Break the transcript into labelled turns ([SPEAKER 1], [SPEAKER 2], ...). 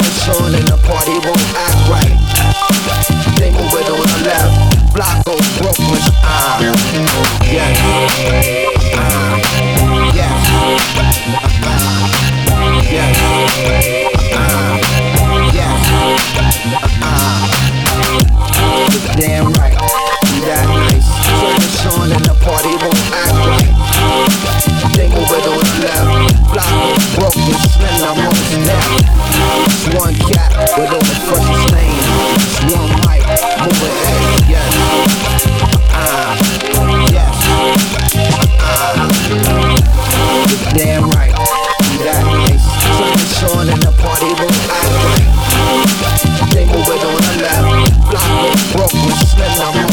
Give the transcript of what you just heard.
[SPEAKER 1] it's on and the party won't act right. They move it on the left, block on Brooklyn. Ah, yeah, ah, yeah, ah, yeah. Spend some